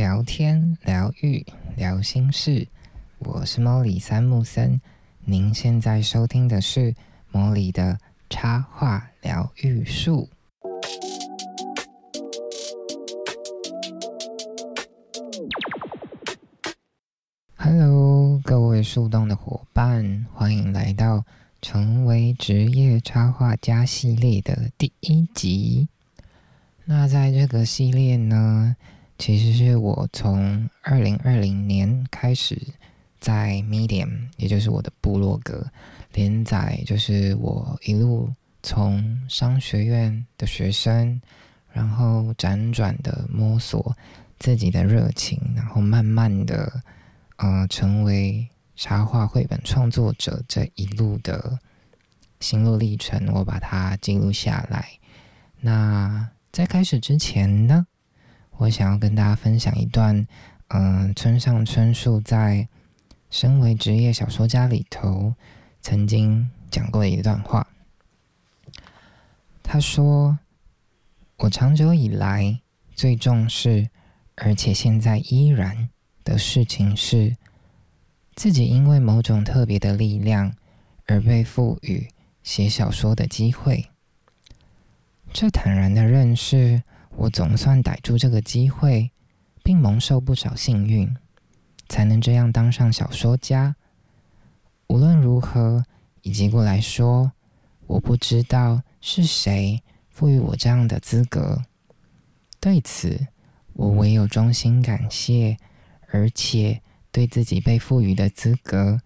聊天、疗愈、聊心事，我是莫里三木森。您现在收听的是莫里的插画疗愈术。Hello，各位树洞的伙伴，欢迎来到成为职业插画家系列的第一集。那在这个系列呢？其实是我从二零二零年开始在 Medium，也就是我的部落格连载，就是我一路从商学院的学生，然后辗转的摸索自己的热情，然后慢慢的呃成为插画绘本创作者这一路的心路历程，我把它记录下来。那在开始之前呢？我想要跟大家分享一段，嗯，村上春树在《身为职业小说家》里头曾经讲过的一段话。他说：“我长久以来最重视，而且现在依然的事情是，自己因为某种特别的力量而被赋予写小说的机会。这坦然的认识。”我总算逮住这个机会，并蒙受不少幸运，才能这样当上小说家。无论如何，以结果来说，我不知道是谁赋予我这样的资格。对此，我唯有衷心感谢，而且对自己被赋予的资格，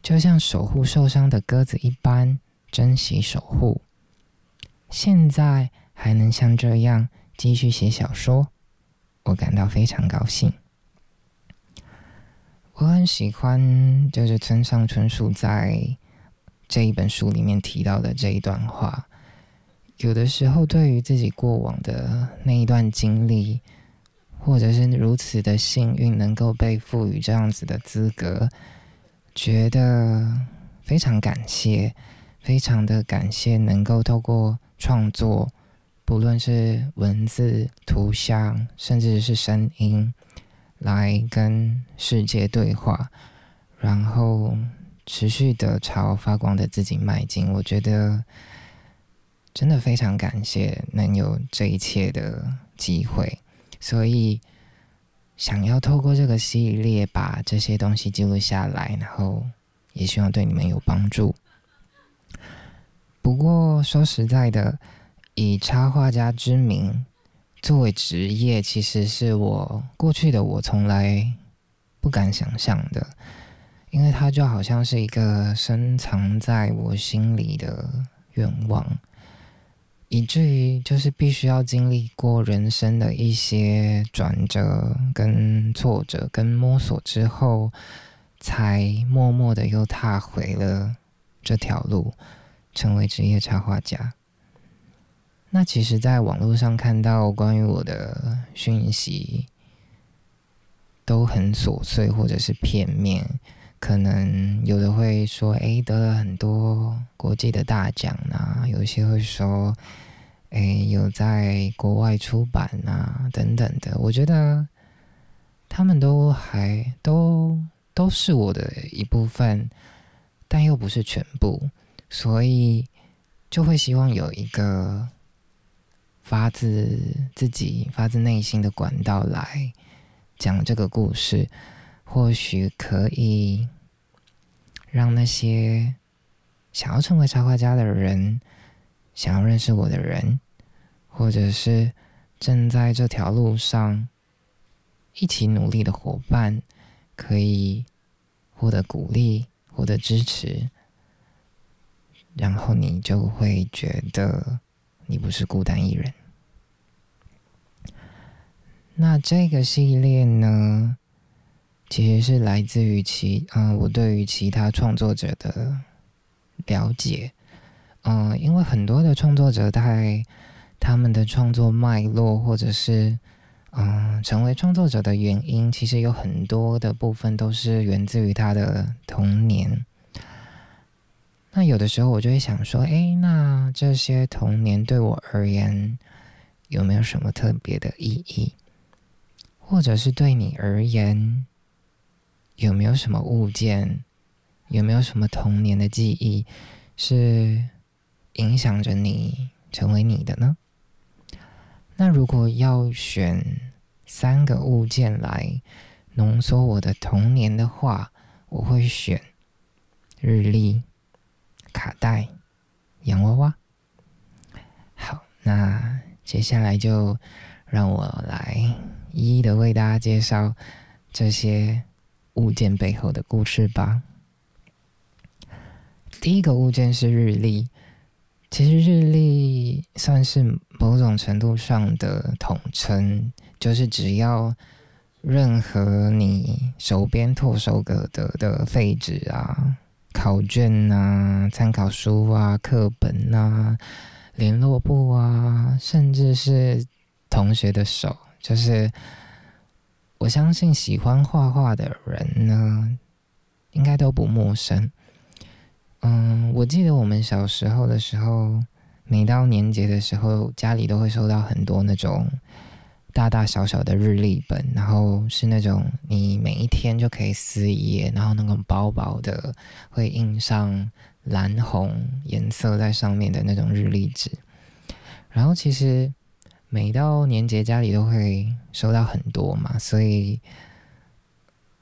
就像守护受伤的鸽子一般珍惜守护。现在还能像这样。继续写小说，我感到非常高兴。我很喜欢，就是村上春树在这一本书里面提到的这一段话。有的时候，对于自己过往的那一段经历，或者是如此的幸运，能够被赋予这样子的资格，觉得非常感谢，非常的感谢，能够透过创作。不论是文字、图像，甚至是声音，来跟世界对话，然后持续的朝发光的自己迈进。我觉得真的非常感谢能有这一切的机会，所以想要透过这个系列把这些东西记录下来，然后也希望对你们有帮助。不过说实在的。以插画家之名作为职业，其实是我过去的我从来不敢想象的，因为它就好像是一个深藏在我心里的愿望，以至于就是必须要经历过人生的一些转折、跟挫折、跟摸索之后，才默默的又踏回了这条路，成为职业插画家。那其实，在网络上看到关于我的讯息，都很琐碎或者是片面。可能有的会说：“哎，得了很多国际的大奖啊。”有些会说：“哎，有在国外出版啊，等等的。”我觉得他们都还都都是我的一部分，但又不是全部，所以就会希望有一个。发自自己、发自内心的管道来讲这个故事，或许可以让那些想要成为插画家的人、想要认识我的人，或者是正在这条路上一起努力的伙伴，可以获得鼓励、获得支持，然后你就会觉得。你不是孤单一人。那这个系列呢，其实是来自于其嗯，我对于其他创作者的了解。嗯，因为很多的创作者在他们的创作脉络，或者是嗯，成为创作者的原因，其实有很多的部分都是源自于他的童年。那有的时候我就会想说，哎，那这些童年对我而言有没有什么特别的意义？或者是对你而言，有没有什么物件，有没有什么童年的记忆，是影响着你成为你的呢？那如果要选三个物件来浓缩我的童年的话，我会选日历、卡带、洋娃娃。好，那接下来就让我来一一的为大家介绍这些物件背后的故事吧。第一个物件是日历。其实日历算是某种程度上的统称，就是只要任何你手边唾手可得的废纸啊、考卷啊、参考书啊、课本啊、联络簿啊，甚至是同学的手，就是我相信喜欢画画的人呢，应该都不陌生。嗯，我记得我们小时候的时候，每到年节的时候，家里都会收到很多那种大大小小的日历本，然后是那种你每一天就可以撕一页，然后那种薄薄的，会印上蓝红颜色在上面的那种日历纸。然后其实每到年节家里都会收到很多嘛，所以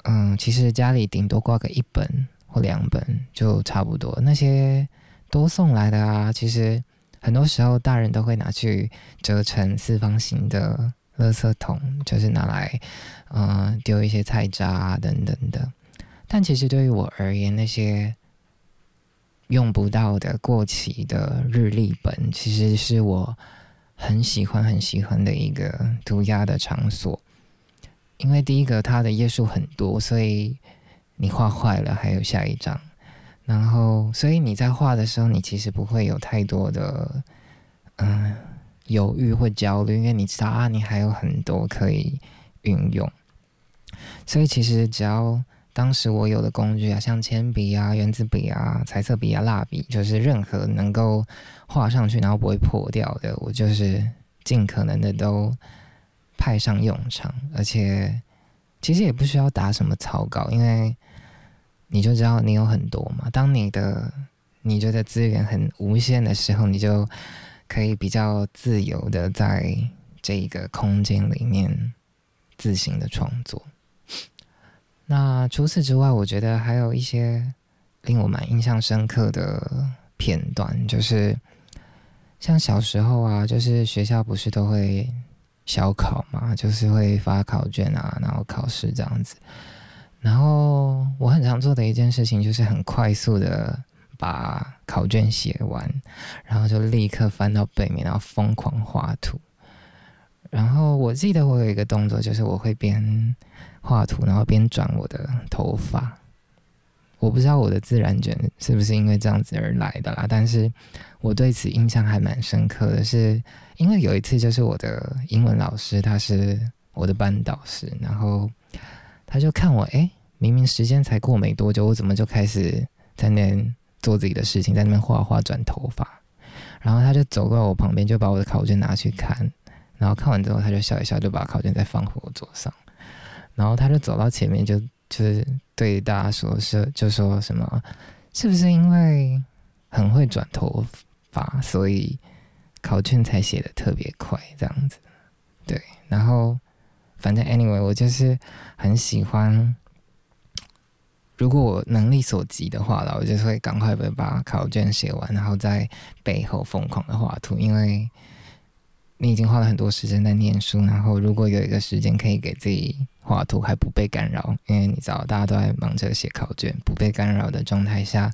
嗯，其实家里顶多挂个一本。或两本就差不多，那些多送来的啊，其实很多时候大人都会拿去折成四方形的垃圾桶，就是拿来嗯丢一些菜渣啊等等的。但其实对于我而言，那些用不到的过期的日历本，其实是我很喜欢很喜欢的一个涂鸦的场所，因为第一个它的页数很多，所以。你画坏了，还有下一张，然后，所以你在画的时候，你其实不会有太多的嗯犹豫或焦虑，因为你知道啊，你还有很多可以运用。所以其实只要当时我有的工具啊，像铅笔啊、圆珠笔啊、彩色笔啊、蜡笔，就是任何能够画上去然后不会破掉的，我就是尽可能的都派上用场，而且。其实也不需要打什么草稿，因为你就知道你有很多嘛。当你的你觉得资源很无限的时候，你就可以比较自由的在这一个空间里面自行的创作。那除此之外，我觉得还有一些令我蛮印象深刻的片段，就是像小时候啊，就是学校不是都会。小考嘛，就是会发考卷啊，然后考试这样子。然后我很常做的一件事情，就是很快速的把考卷写完，然后就立刻翻到背面，然后疯狂画图。然后我记得我有一个动作，就是我会边画图，然后边转我的头发。我不知道我的自然卷是不是因为这样子而来的啦，但是我对此印象还蛮深刻的，是因为有一次就是我的英文老师，他是我的班导师，然后他就看我，哎，明明时间才过没多久，我怎么就开始在那做自己的事情，在那边画画、转头发，然后他就走过我旁边，就把我的考卷拿去看，然后看完之后，他就笑一笑，就把考卷再放回我桌上，然后他就走到前面就。就是对大家说，是就说什么，是不是因为很会转头发，所以考卷才写的特别快这样子？对，然后反正 anyway，我就是很喜欢，如果我能力所及的话了，我就会赶快把考卷写完，然后在背后疯狂的画图，因为你已经花了很多时间在念书，然后如果有一个时间可以给自己。画图还不被干扰，因为你知道大家都在忙着写考卷，不被干扰的状态下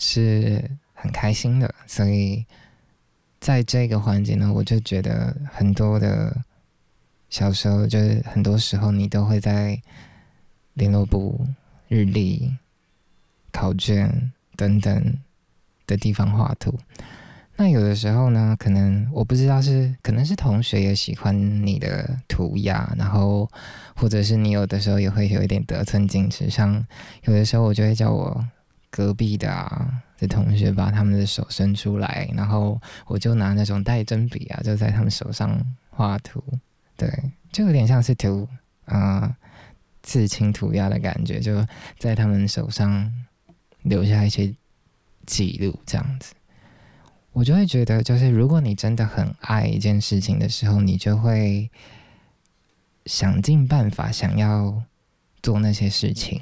是很开心的。所以在这个环节呢，我就觉得很多的小时候，就是很多时候你都会在联络部、日历、考卷等等的地方画图。那有的时候呢，可能我不知道是可能是同学也喜欢你的涂鸦，然后或者是你有的时候也会有一点得寸进尺，像有的时候我就会叫我隔壁的啊的同学把他们的手伸出来，然后我就拿那种带针笔啊，就在他们手上画图，对，就有点像是涂啊刺青涂鸦的感觉，就在他们手上留下一些记录，这样子，我就会觉得，就是如果你真的很爱一件事情的时候，你就会想尽办法想要做那些事情，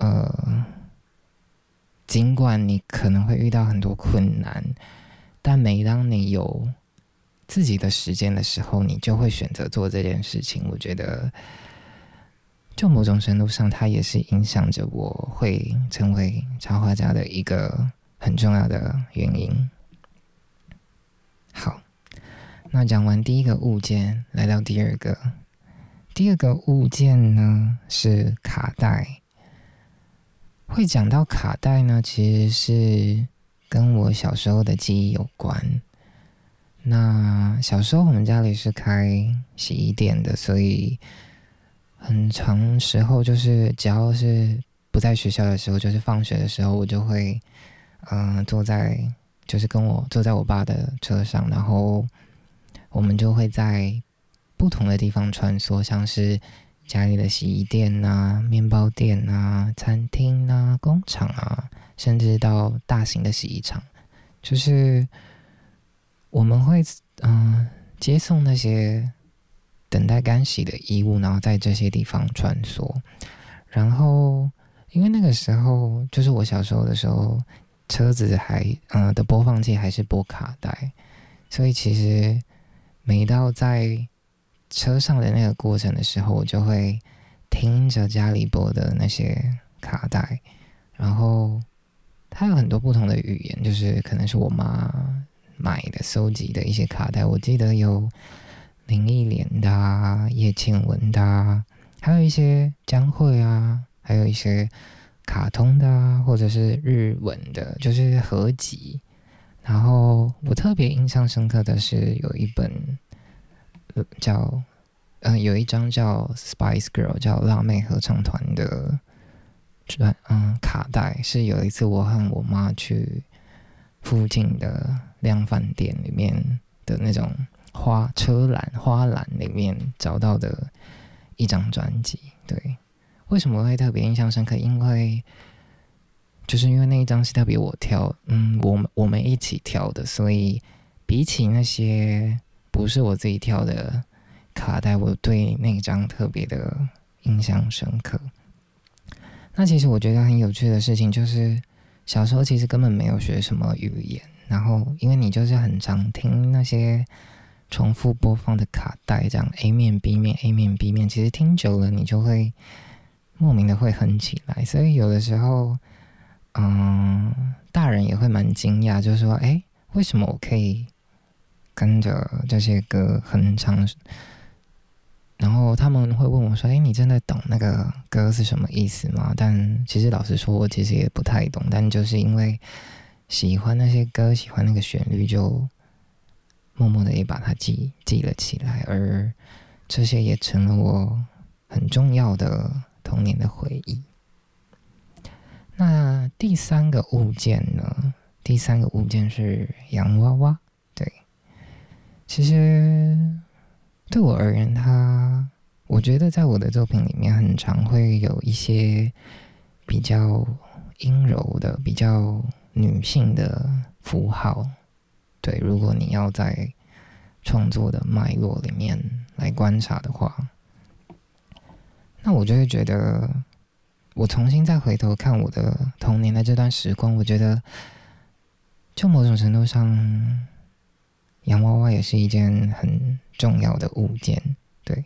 呃。尽管你可能会遇到很多困难，但每当你有自己的时间的时候，你就会选择做这件事情。我觉得，就某种程度上，它也是影响着我会成为插画家的一个很重要的原因。好，那讲完第一个物件，来到第二个，第二个物件呢是卡带。会讲到卡带呢，其实是跟我小时候的记忆有关。那小时候我们家里是开洗衣店的，所以很长时候就是只要是不在学校的时候，就是放学的时候，我就会嗯坐在就是跟我坐在我爸的车上，然后我们就会在不同的地方穿梭，像是。家里的洗衣店呐、面包店呐、餐厅呐、工厂啊，甚至到大型的洗衣厂，就是我们会嗯接送那些等待干洗的衣物，然后在这些地方穿梭。然后，因为那个时候就是我小时候的时候，车子还嗯的播放器还是播卡带，所以其实每到在车上的那个过程的时候，我就会听着家里播的那些卡带，然后它有很多不同的语言，就是可能是我妈买的、收集的一些卡带。我记得有林忆莲的、叶倩文的，还有一些江蕙啊，还有一些卡通的或者是日文的，就是合集。然后我特别印象深刻的是有一本。叫嗯，有一张叫《Spice Girl》叫辣妹合唱团的专嗯卡带，是有一次我和我妈去附近的量饭店里面的那种花车篮花篮里面找到的一张专辑。对，为什么会特别印象深刻？因为就是因为那一张是特别我挑，嗯，我们我们一起挑的，所以比起那些。不是我自己挑的卡带，我对那张特别的印象深刻。那其实我觉得很有趣的事情就是，小时候其实根本没有学什么语言，然后因为你就是很常听那些重复播放的卡带，这样 A 面 B 面 A 面 B 面，其实听久了你就会莫名的会哼起来。所以有的时候，嗯，大人也会蛮惊讶，就是说，哎，为什么我可以？跟着这些歌哼唱，然后他们会问我说：“哎，你真的懂那个歌是什么意思吗？”但其实老实说，我其实也不太懂。但就是因为喜欢那些歌，喜欢那个旋律，就默默的也把它记记了起来。而这些也成了我很重要的童年的回忆。那第三个物件呢？第三个物件是洋娃娃。对其实对我而言，它我觉得在我的作品里面，很常会有一些比较阴柔的、比较女性的符号。对，如果你要在创作的脉络里面来观察的话，那我就会觉得，我重新再回头看我的童年的这段时光，我觉得，就某种程度上。洋娃娃也是一件很重要的物件，对，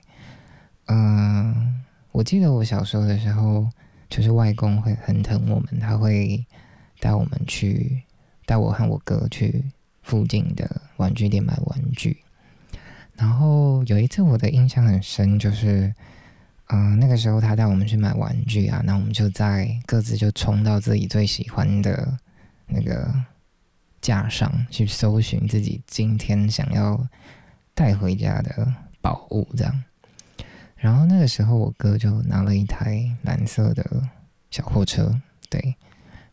嗯，我记得我小时候的时候，就是外公会很疼我们，他会带我们去，带我和我哥去附近的玩具店买玩具。然后有一次我的印象很深，就是，嗯，那个时候他带我们去买玩具啊，那我们就在各自就冲到自己最喜欢的那个。架上去搜寻自己今天想要带回家的宝物，这样。然后那个时候，我哥就拿了一台蓝色的小货车，对。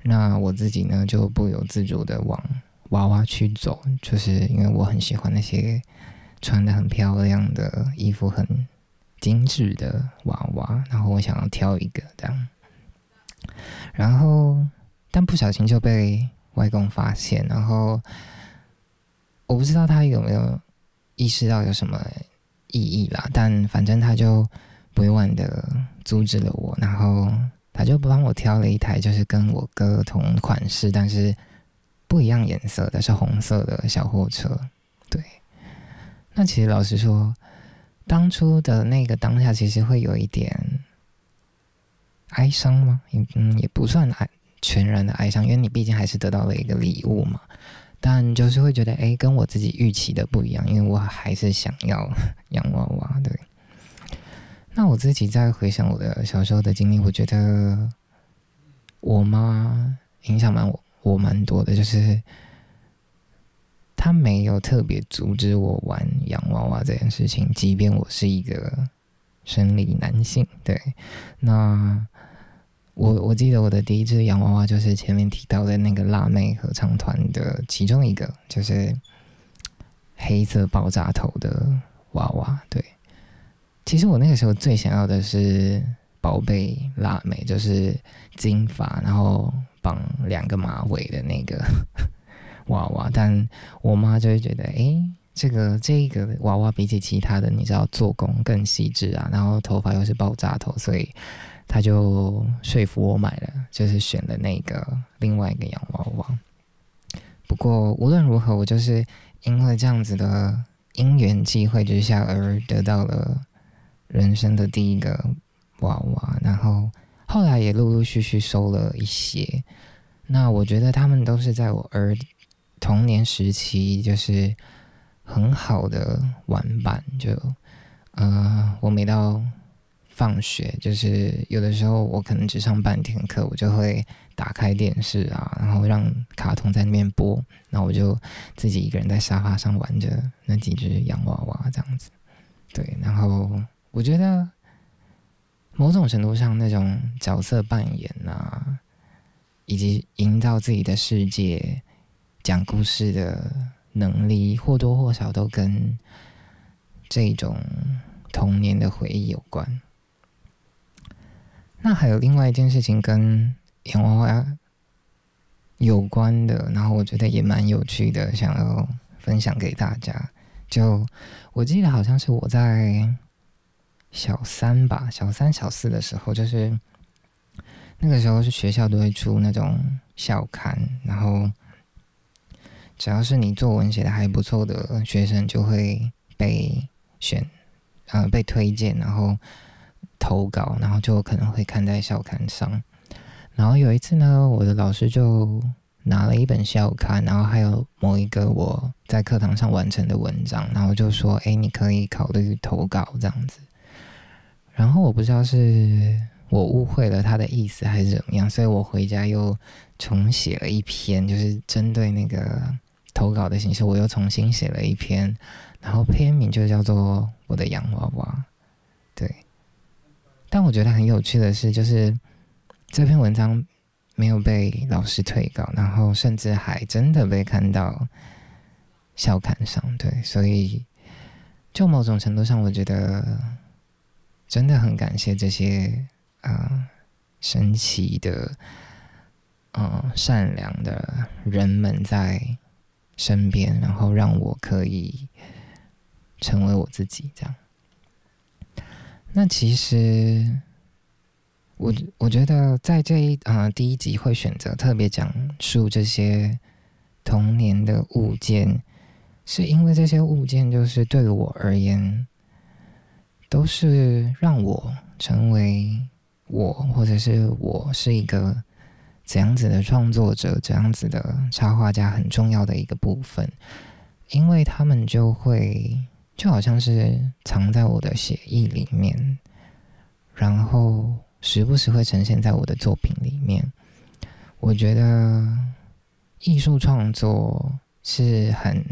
那我自己呢，就不由自主的往娃娃去走，就是因为我很喜欢那些穿的很漂亮的衣服、很精致的娃娃，然后我想要挑一个这样，然后但不小心就被外公发现，然后我不知道他有没有意识到有什么意义啦，但反正他就委婉的阻止了我，然后他就帮我挑了一台就是跟我哥同款式，但是不一样颜色的，是红色的小货车，对。那其实老实说，当初的那个当下，其实会有一点哀伤吗？嗯，也不算哀全然的哀伤，因为你毕竟还是得到了一个礼物嘛。但就是会觉得，哎，跟我自己预期的不一样，因为我还是想要洋娃娃。对。那我自己在回想我的小时候的经历，我觉得我妈影响蛮我我蛮多的，就是。他没有特别阻止我玩洋娃娃这件事情，即便我是一个生理男性。对，那我我记得我的第一只洋娃娃就是前面提到的那个辣妹合唱团的其中一个，就是黑色爆炸头的娃娃。对，其实我那个时候最想要的是宝贝辣妹，就是金发，然后绑两个马尾的那个。娃娃，但我妈就会觉得，哎，这个这个娃娃比起其他的，你知道做工更细致啊，然后头发又是爆炸头，所以她就说服我买了，就是选了那个另外一个洋娃娃。不过无论如何，我就是因为这样子的因缘际会之下而得到了人生的第一个娃娃，然后后来也陆陆续续收了一些。那我觉得他们都是在我儿。童年时期就是很好的玩伴，就呃，我每到放学，就是有的时候我可能只上半天课，我就会打开电视啊，然后让卡通在那边播，那我就自己一个人在沙发上玩着那几只洋娃娃这样子。对，然后我觉得某种程度上那种角色扮演啊，以及营造自己的世界。讲故事的能力或多或少都跟这种童年的回忆有关。那还有另外一件事情跟洋娃娃有关的，然后我觉得也蛮有趣的，想要分享给大家。就我记得好像是我在小三吧，小三小四的时候，就是那个时候是学校都会出那种校刊，然后。只要是你作文写的还不错的学生，就会被选，呃，被推荐，然后投稿，然后就可能会看在校刊上。然后有一次呢，我的老师就拿了一本校刊，然后还有某一个我在课堂上完成的文章，然后就说：“哎，你可以考虑投稿这样子。”然后我不知道是我误会了他的意思还是怎么样，所以我回家又重写了一篇，就是针对那个。投稿的形式，我又重新写了一篇，然后篇名就叫做《我的洋娃娃》。对，但我觉得很有趣的是，就是这篇文章没有被老师退稿，然后甚至还真的被看到校刊上。对，所以就某种程度上，我觉得真的很感谢这些啊神奇的、嗯善良的人们在。身边，然后让我可以成为我自己，这样。那其实，我我觉得在这一啊第一集会选择特别讲述这些童年的物件，是因为这些物件就是对我而言，都是让我成为我，或者是我是一个。怎样子的创作者，怎样子的插画家，很重要的一个部分，因为他们就会就好像是藏在我的血意里面，然后时不时会呈现在我的作品里面。我觉得艺术创作是很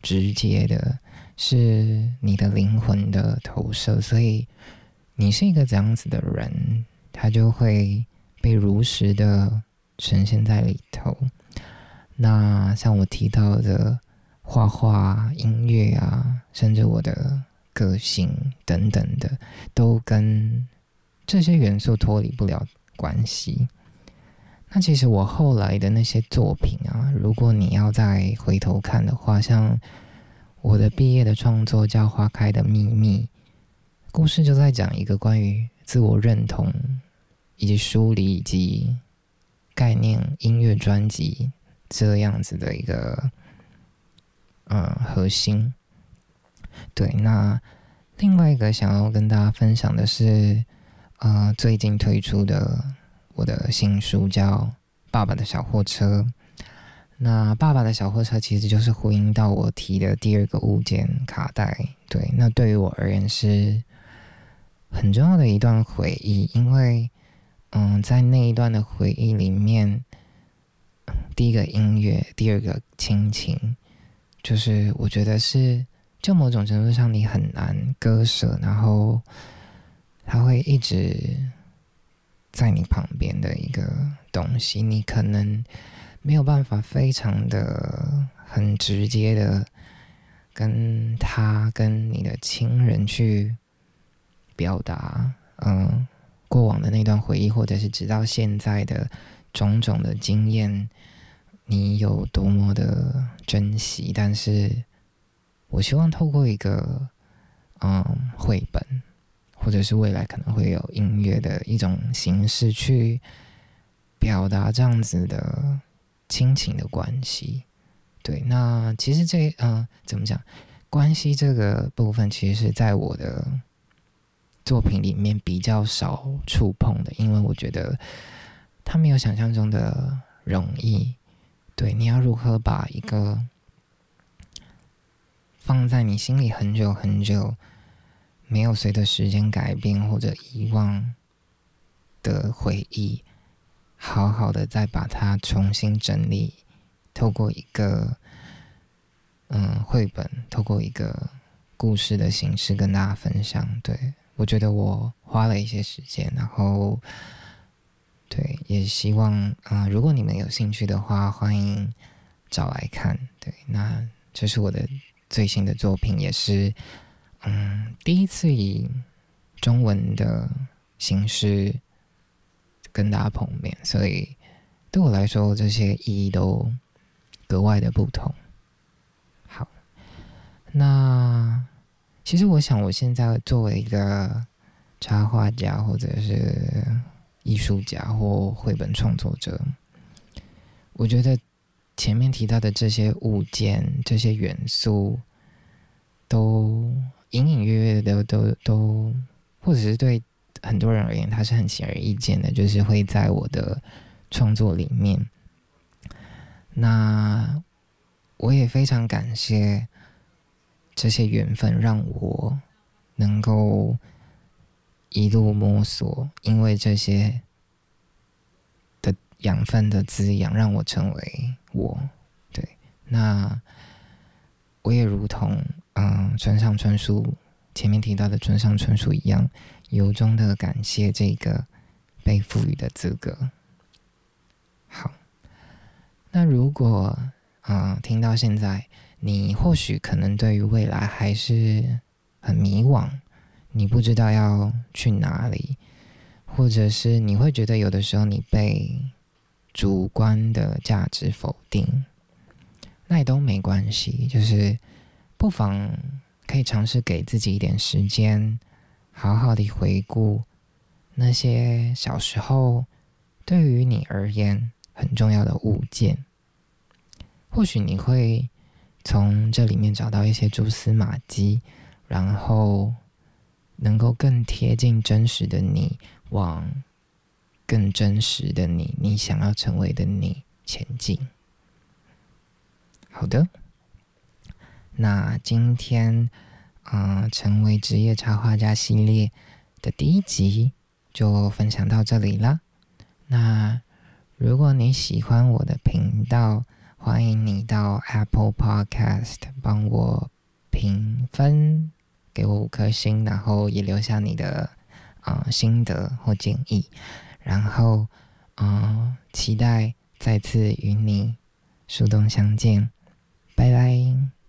直接的，是你的灵魂的投射，所以你是一个怎样子的人，他就会被如实的。呈现在里头。那像我提到的画画、音乐啊，甚至我的个性等等的，都跟这些元素脱离不了关系。那其实我后来的那些作品啊，如果你要再回头看的话，像我的毕业的创作叫《花开的秘密》，故事就在讲一个关于自我认同以及梳理以及概念音乐专辑这样子的一个嗯核心。对，那另外一个想要跟大家分享的是，呃，最近推出的。我的新书叫《爸爸的小货车》，那《爸爸的小货车》其实就是呼应到我提的第二个物件——卡带。对，那对于我而言是很重要的一段回忆，因为，嗯，在那一段的回忆里面，第一个音乐，第二个亲情，就是我觉得是，就某种程度上你很难割舍，然后他会一直。在你旁边的一个东西，你可能没有办法非常的很直接的跟他、跟你的亲人去表达，嗯，过往的那段回忆，或者是直到现在的种种的经验，你有多么的珍惜。但是我希望透过一个嗯绘本。或者是未来可能会有音乐的一种形式去表达这样子的亲情的关系，对。那其实这嗯，怎么讲？关系这个部分，其实是在我的作品里面比较少触碰的，因为我觉得它没有想象中的容易。对，你要如何把一个放在你心里很久很久。没有随着时间改变或者遗忘的回忆，好好的再把它重新整理，透过一个嗯绘本，透过一个故事的形式跟大家分享。对我觉得我花了一些时间，然后对也希望啊，如果你们有兴趣的话，欢迎找来看。对，那这是我的最新的作品，也是。嗯，第一次以中文的形式跟大家碰面，所以对我来说，这些意义都格外的不同。好，那其实我想，我现在作为一个插画家，或者是艺术家或绘本创作者，我觉得前面提到的这些物件、这些元素都。隐隐约约的都都，或者是对很多人而言，它是很显而易见的，就是会在我的创作里面。那我也非常感谢这些缘分，让我能够一路摸索，因为这些的养分的滋养，让我成为我。对，那我也如同。嗯，村上春树前面提到的村上春树一样，由衷的感谢这个被赋予的资格。好，那如果啊听到现在，你或许可能对于未来还是很迷惘，你不知道要去哪里，或者是你会觉得有的时候你被主观的价值否定，那也都没关系，就是。不妨可以尝试给自己一点时间，好好的回顾那些小时候对于你而言很重要的物件。或许你会从这里面找到一些蛛丝马迹，然后能够更贴近真实的你，往更真实的你，你想要成为的你前进。好的。那今天，嗯，成为职业插画家系列的第一集就分享到这里了。那如果你喜欢我的频道，欢迎你到 Apple Podcast 帮我评分，给我五颗星，然后也留下你的啊心得或建议。然后，嗯，期待再次与你树洞相见。拜拜。